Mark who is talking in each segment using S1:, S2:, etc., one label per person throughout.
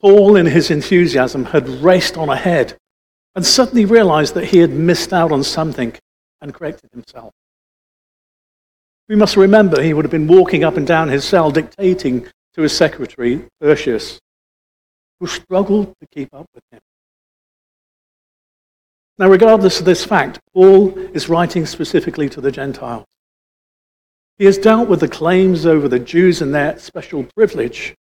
S1: Paul, in his enthusiasm, had raced on ahead and suddenly realized that he had missed out on something and corrected himself. We must remember he would have been walking up and down his cell dictating to his secretary, Tertius, who struggled to keep up with him. Now, regardless of this fact, Paul is writing specifically to the Gentiles. He has dealt with the claims over the Jews and their special privilege.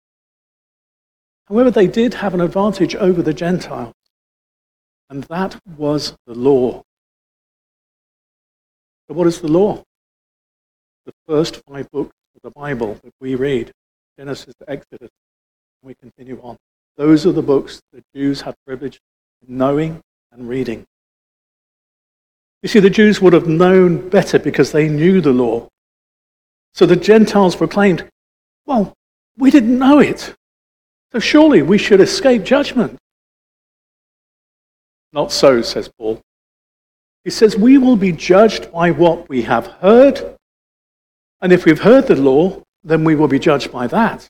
S1: However, they did have an advantage over the Gentiles, and that was the law. So, what is the law? The first five books of the Bible that we read Genesis to Exodus, and we continue on. Those are the books the Jews had privilege in knowing and reading. You see, the Jews would have known better because they knew the law. So the Gentiles proclaimed, Well, we didn't know it. So surely we should escape judgment. Not so, says Paul. He says, We will be judged by what we have heard. And if we've heard the law, then we will be judged by that.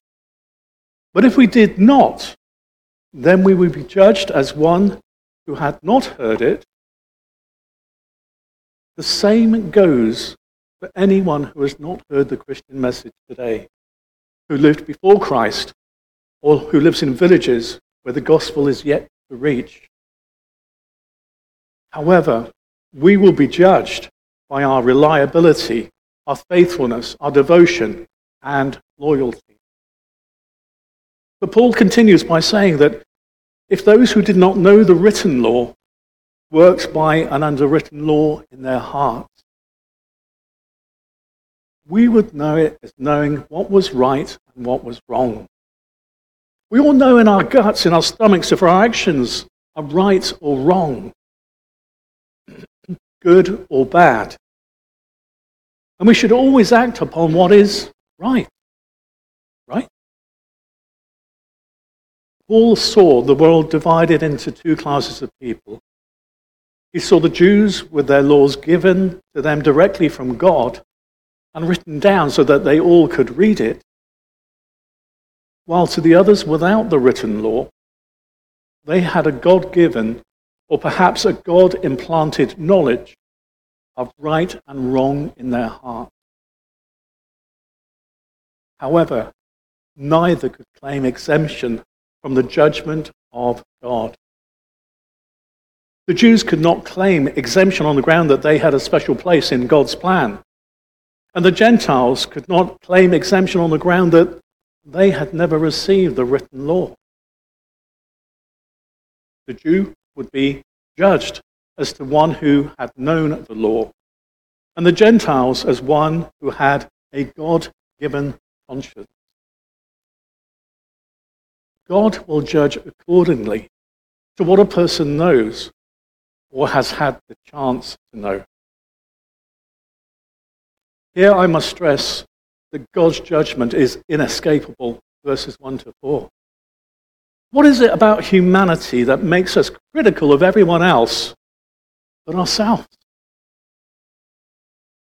S1: But if we did not, then we would be judged as one who had not heard it the same goes for anyone who has not heard the Christian message today, who lived before Christ, or who lives in villages where the gospel is yet to reach. However, we will be judged by our reliability, our faithfulness, our devotion, and loyalty. But Paul continues by saying that if those who did not know the written law works by an underwritten law in their hearts. We would know it as knowing what was right and what was wrong. We all know in our guts, in our stomachs, if our actions are right or wrong, good or bad. And we should always act upon what is right. Right? Paul saw the world divided into two classes of people he saw the Jews with their laws given to them directly from God and written down so that they all could read it, while to the others without the written law, they had a God given or perhaps a God implanted knowledge of right and wrong in their heart. However, neither could claim exemption from the judgment of God. The Jews could not claim exemption on the ground that they had a special place in God's plan. And the Gentiles could not claim exemption on the ground that they had never received the written law. The Jew would be judged as the one who had known the law, and the Gentiles as one who had a God given conscience. God will judge accordingly to what a person knows or has had the chance to know. Here I must stress that God's judgment is inescapable, verses 1 to 4. What is it about humanity that makes us critical of everyone else but ourselves?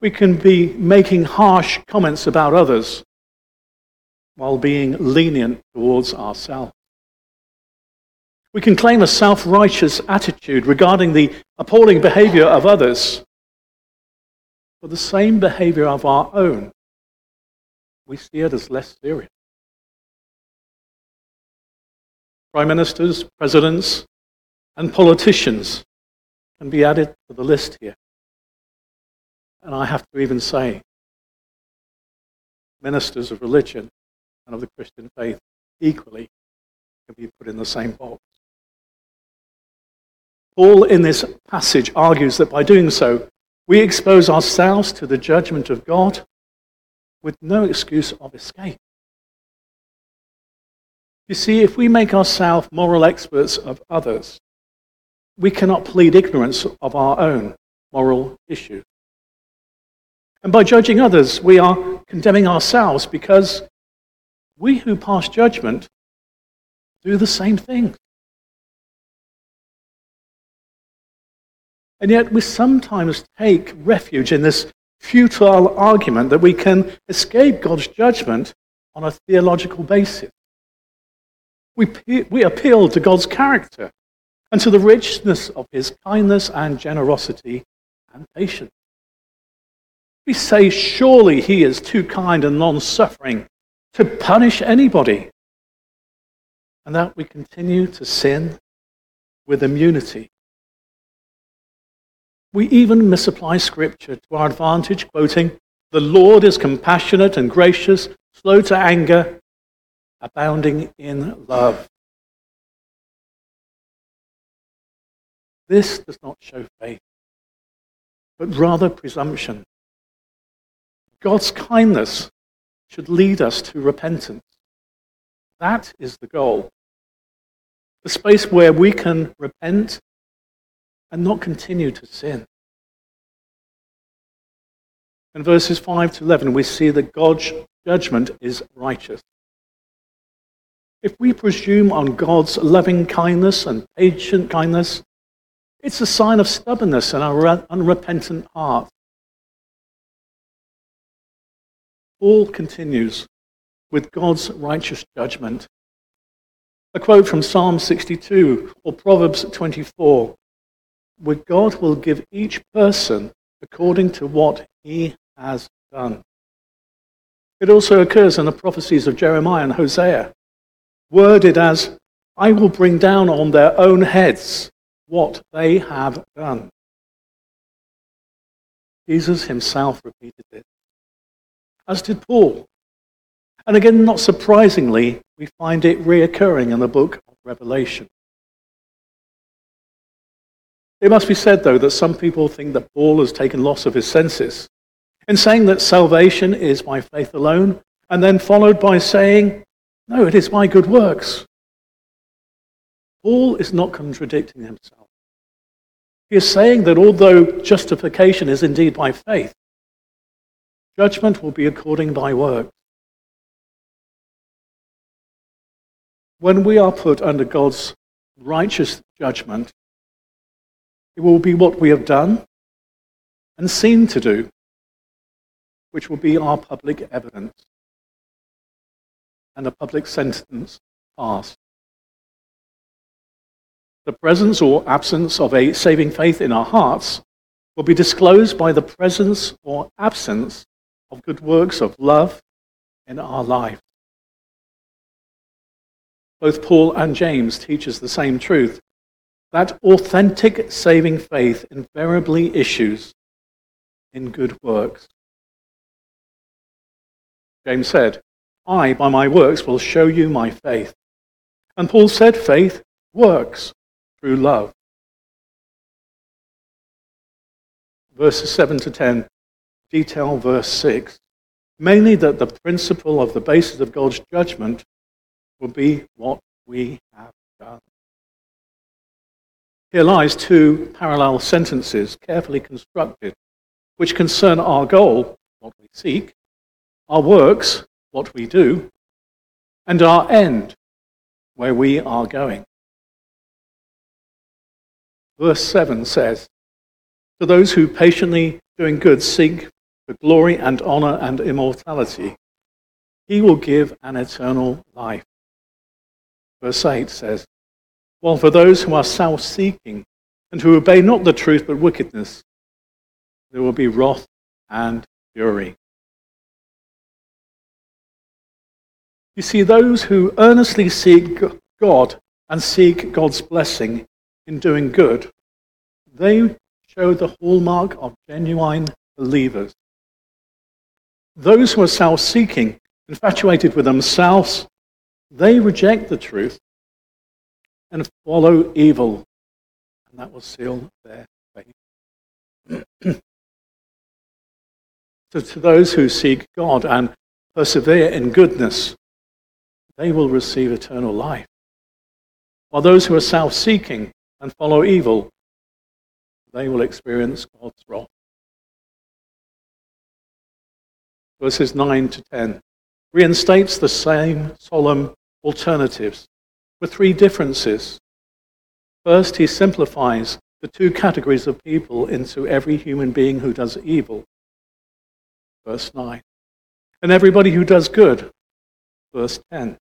S1: We can be making harsh comments about others while being lenient towards ourselves. We can claim a self righteous attitude regarding the appalling behavior of others, but the same behavior of our own, we see it as less serious. Prime ministers, presidents, and politicians can be added to the list here. And I have to even say, ministers of religion and of the Christian faith equally can be put in the same box. Paul, in this passage, argues that by doing so, we expose ourselves to the judgment of God with no excuse of escape. You see, if we make ourselves moral experts of others, we cannot plead ignorance of our own moral issue. And by judging others, we are condemning ourselves because we who pass judgment do the same things. And yet we sometimes take refuge in this futile argument that we can escape God's judgment on a theological basis. We, we appeal to God's character and to the richness of his kindness and generosity and patience. We say, surely he is too kind and non suffering to punish anybody. And that we continue to sin with immunity. We even misapply scripture to our advantage, quoting, The Lord is compassionate and gracious, slow to anger, abounding in love. This does not show faith, but rather presumption. God's kindness should lead us to repentance. That is the goal. The space where we can repent and not continue to sin. In verses 5 to 11, we see that God's judgment is righteous. If we presume on God's loving kindness and patient kindness, it's a sign of stubbornness in our unrepentant heart. Paul continues with God's righteous judgment. A quote from Psalm 62 or Proverbs 24 where God will give each person according to what he has done. It also occurs in the prophecies of Jeremiah and Hosea, worded as, I will bring down on their own heads what they have done. Jesus himself repeated this, as did Paul. And again, not surprisingly, we find it reoccurring in the book of Revelation. It must be said, though, that some people think that Paul has taken loss of his senses in saying that salvation is by faith alone, and then followed by saying, No, it is by good works. Paul is not contradicting himself. He is saying that although justification is indeed by faith, judgment will be according by works. When we are put under God's righteous judgment, it will be what we have done and seen to do, which will be our public evidence and a public sentence passed. The presence or absence of a saving faith in our hearts will be disclosed by the presence or absence of good works of love in our life. Both Paul and James teach us the same truth that authentic saving faith invariably issues in good works. James said, I, by my works, will show you my faith. And Paul said, faith works through love. Verses 7 to 10 detail verse 6, mainly that the principle of the basis of God's judgment will be what we have. Here lies two parallel sentences, carefully constructed, which concern our goal, what we seek, our works, what we do, and our end, where we are going. Verse 7 says, To those who patiently doing good seek for glory and honor and immortality, he will give an eternal life. Verse 8 says, while for those who are self seeking and who obey not the truth but wickedness, there will be wrath and fury. You see, those who earnestly seek God and seek God's blessing in doing good, they show the hallmark of genuine believers. Those who are self seeking, infatuated with themselves, they reject the truth and follow evil. And that will seal their faith. so, to those who seek God and persevere in goodness, they will receive eternal life. While those who are self seeking and follow evil, they will experience God's wrath. Verses 9 to 10 reinstates the same solemn alternatives with three differences. First, he simplifies the two categories of people into every human being who does evil. Verse 9. And everybody who does good. Verse 10.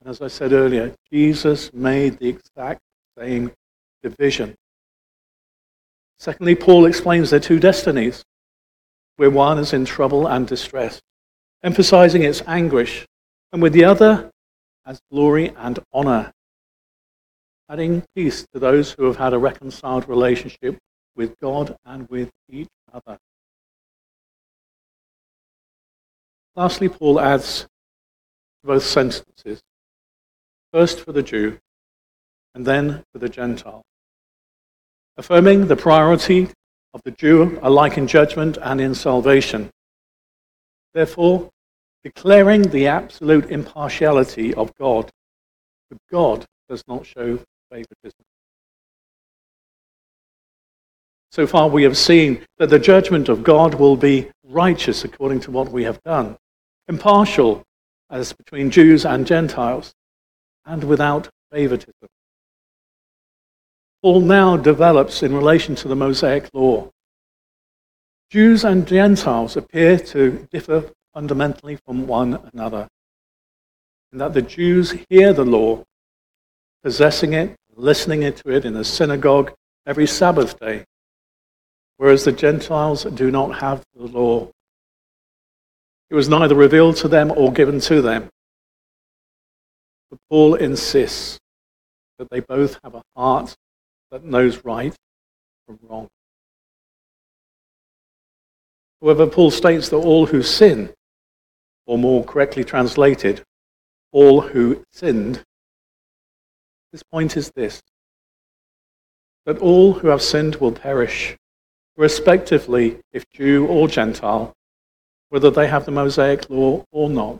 S1: And as I said earlier, Jesus made the exact same division. Secondly, Paul explains their two destinies, where one is in trouble and distress, emphasizing its anguish, and with the other as glory and honor, adding peace to those who have had a reconciled relationship with God and with each other. Lastly, Paul adds both sentences first for the Jew and then for the Gentile, affirming the priority of the Jew alike in judgment and in salvation. Therefore, declaring the absolute impartiality of God. But God does not show favoritism. So far, we have seen that the judgment of God will be righteous according to what we have done, impartial as between Jews and Gentiles, and without favoritism. Paul now develops in relation to the Mosaic law. Jews and Gentiles appear to differ fundamentally from one another, And that the Jews hear the law, possessing it, listening to it in the synagogue every Sabbath day, whereas the Gentiles do not have the law. It was neither revealed to them or given to them. But Paul insists that they both have a heart that knows right from wrong. However, Paul states that all who sin, or more correctly translated, all who sinned, his point is this that all who have sinned will perish, respectively, if Jew or Gentile, whether they have the Mosaic law or not.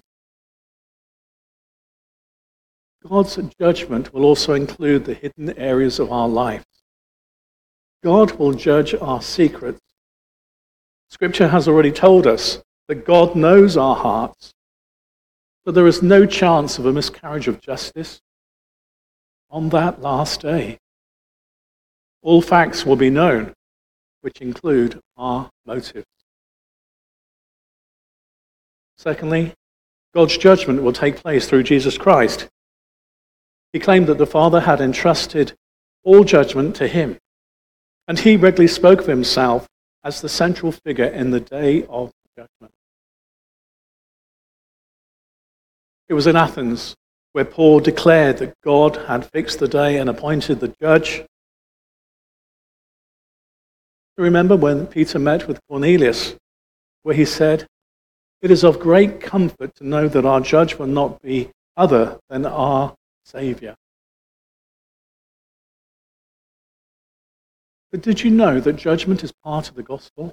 S1: God's judgment will also include the hidden areas of our lives. God will judge our secrets. Scripture has already told us that God knows our hearts, but there is no chance of a miscarriage of justice on that last day. All facts will be known, which include our motives. Secondly, God's judgment will take place through Jesus Christ. He claimed that the Father had entrusted all judgment to him, and he regularly spoke of himself as the central figure in the day of judgment. It was in Athens where Paul declared that God had fixed the day and appointed the judge. Remember when Peter met with Cornelius, where he said, It is of great comfort to know that our judge will not be other than our Savior. But did you know that judgment is part of the gospel?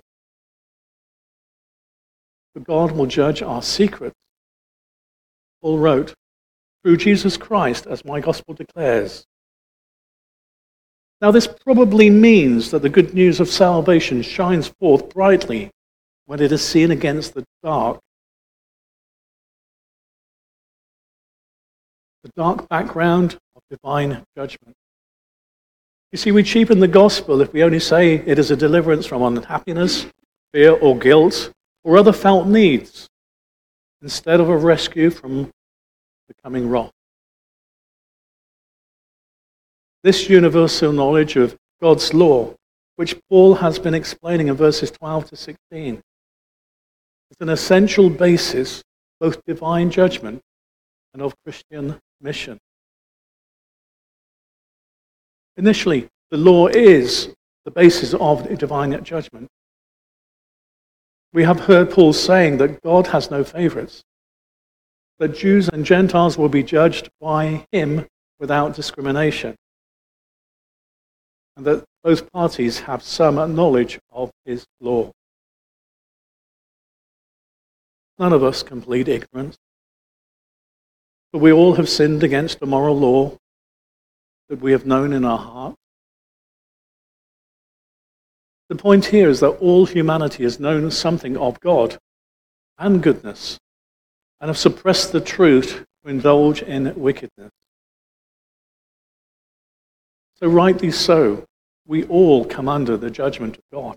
S1: That God will judge our secrets. Paul wrote, through Jesus Christ, as my gospel declares. Now, this probably means that the good news of salvation shines forth brightly when it is seen against the dark the dark background of divine judgment. You see, we cheapen the gospel if we only say it is a deliverance from unhappiness, fear, or guilt, or other felt needs, instead of a rescue from becoming wrath. This universal knowledge of God's law, which Paul has been explaining in verses 12 to 16, is an essential basis both divine judgment and of Christian mission. Initially, the law is the basis of divine judgment. We have heard Paul saying that God has no favorites, that Jews and Gentiles will be judged by him without discrimination, and that both parties have some knowledge of his law. None of us can plead ignorance. For we all have sinned against the moral law that we have known in our heart. The point here is that all humanity has known something of God and goodness and have suppressed the truth to indulge in wickedness. So, rightly so, we all come under the judgment of God.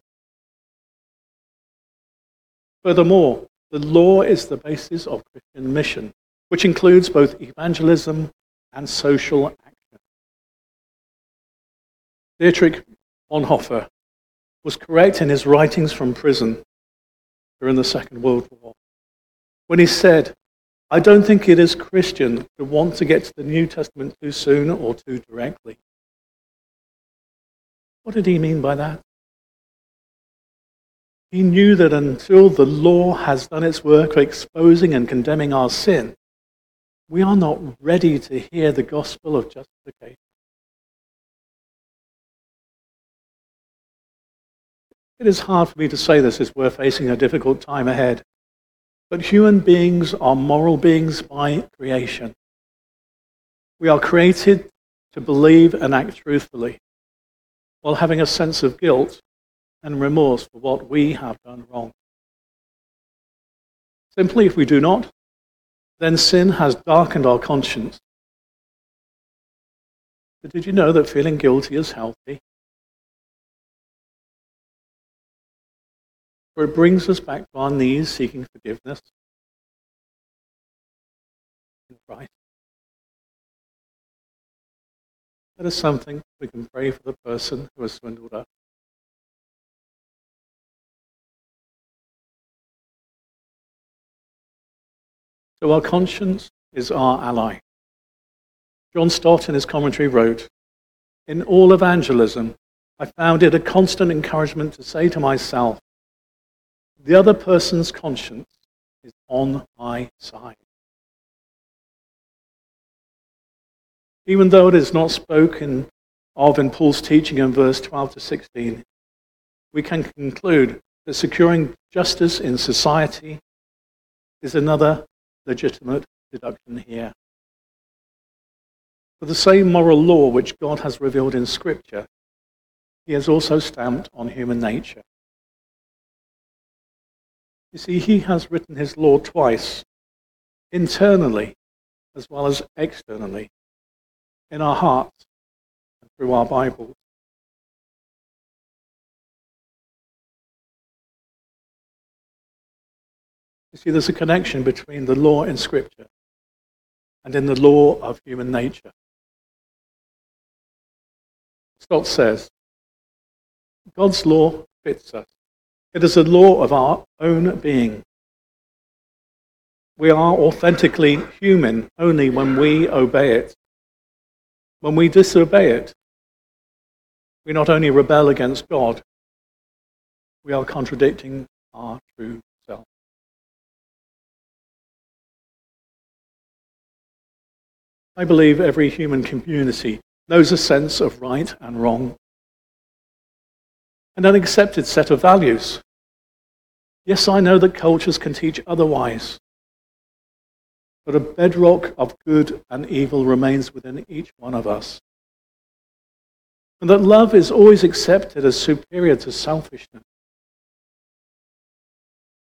S1: Furthermore, the law is the basis of Christian mission which includes both evangelism and social action. Dietrich Bonhoeffer was correct in his writings from prison during the Second World War when he said, I don't think it is Christian to want to get to the New Testament too soon or too directly. What did he mean by that? He knew that until the law has done its work of exposing and condemning our sin, we are not ready to hear the gospel of justification. It is hard for me to say this as we're facing a difficult time ahead. But human beings are moral beings by creation. We are created to believe and act truthfully while having a sense of guilt and remorse for what we have done wrong. Simply, if we do not, then sin has darkened our conscience. But did you know that feeling guilty is healthy? For it brings us back to our knees seeking forgiveness in Christ. That is something we can pray for the person who has swindled us. So our conscience is our ally. John Stott in his commentary wrote, In all evangelism, I found it a constant encouragement to say to myself, the other person's conscience is on my side. Even though it is not spoken of in Paul's teaching in verse 12 to 16, we can conclude that securing justice in society is another legitimate deduction here. For the same moral law which God has revealed in Scripture, he has also stamped on human nature. You see, he has written his law twice, internally as well as externally, in our hearts and through our Bibles. You see, there's a connection between the law in Scripture and in the law of human nature. Stott says, God's law fits us. It is a law of our own being. We are authentically human only when we obey it. When we disobey it, we not only rebel against God, we are contradicting our true self. I believe every human community knows a sense of right and wrong, and an accepted set of values. Yes, I know that cultures can teach otherwise, but a bedrock of good and evil remains within each one of us. And that love is always accepted as superior to selfishness.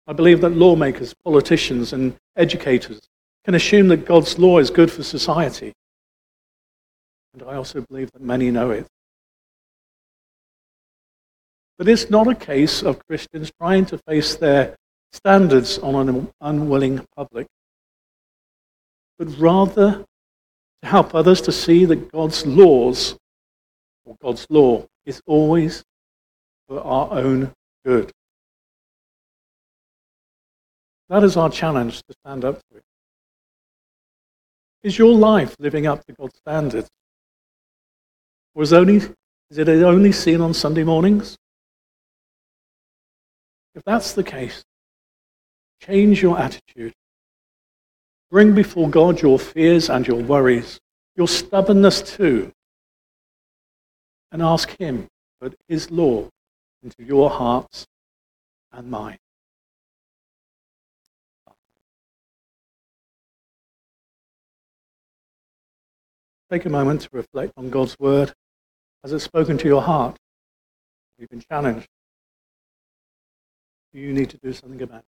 S1: I believe that lawmakers, politicians, and educators can assume that God's law is good for society. And I also believe that many know it. But it's not a case of Christians trying to face their standards on an unwilling public, but rather to help others to see that God's laws, or God's law, is always for our own good. That is our challenge to stand up to it. Is your life living up to God's standards? Or is, only, is it only seen on Sunday mornings? If that's the case, change your attitude. Bring before God your fears and your worries, your stubbornness too, and ask Him to put His law into your hearts and mine. Take a moment to reflect on God's word. Has it spoken to your heart? You've been challenged you need to do something about it.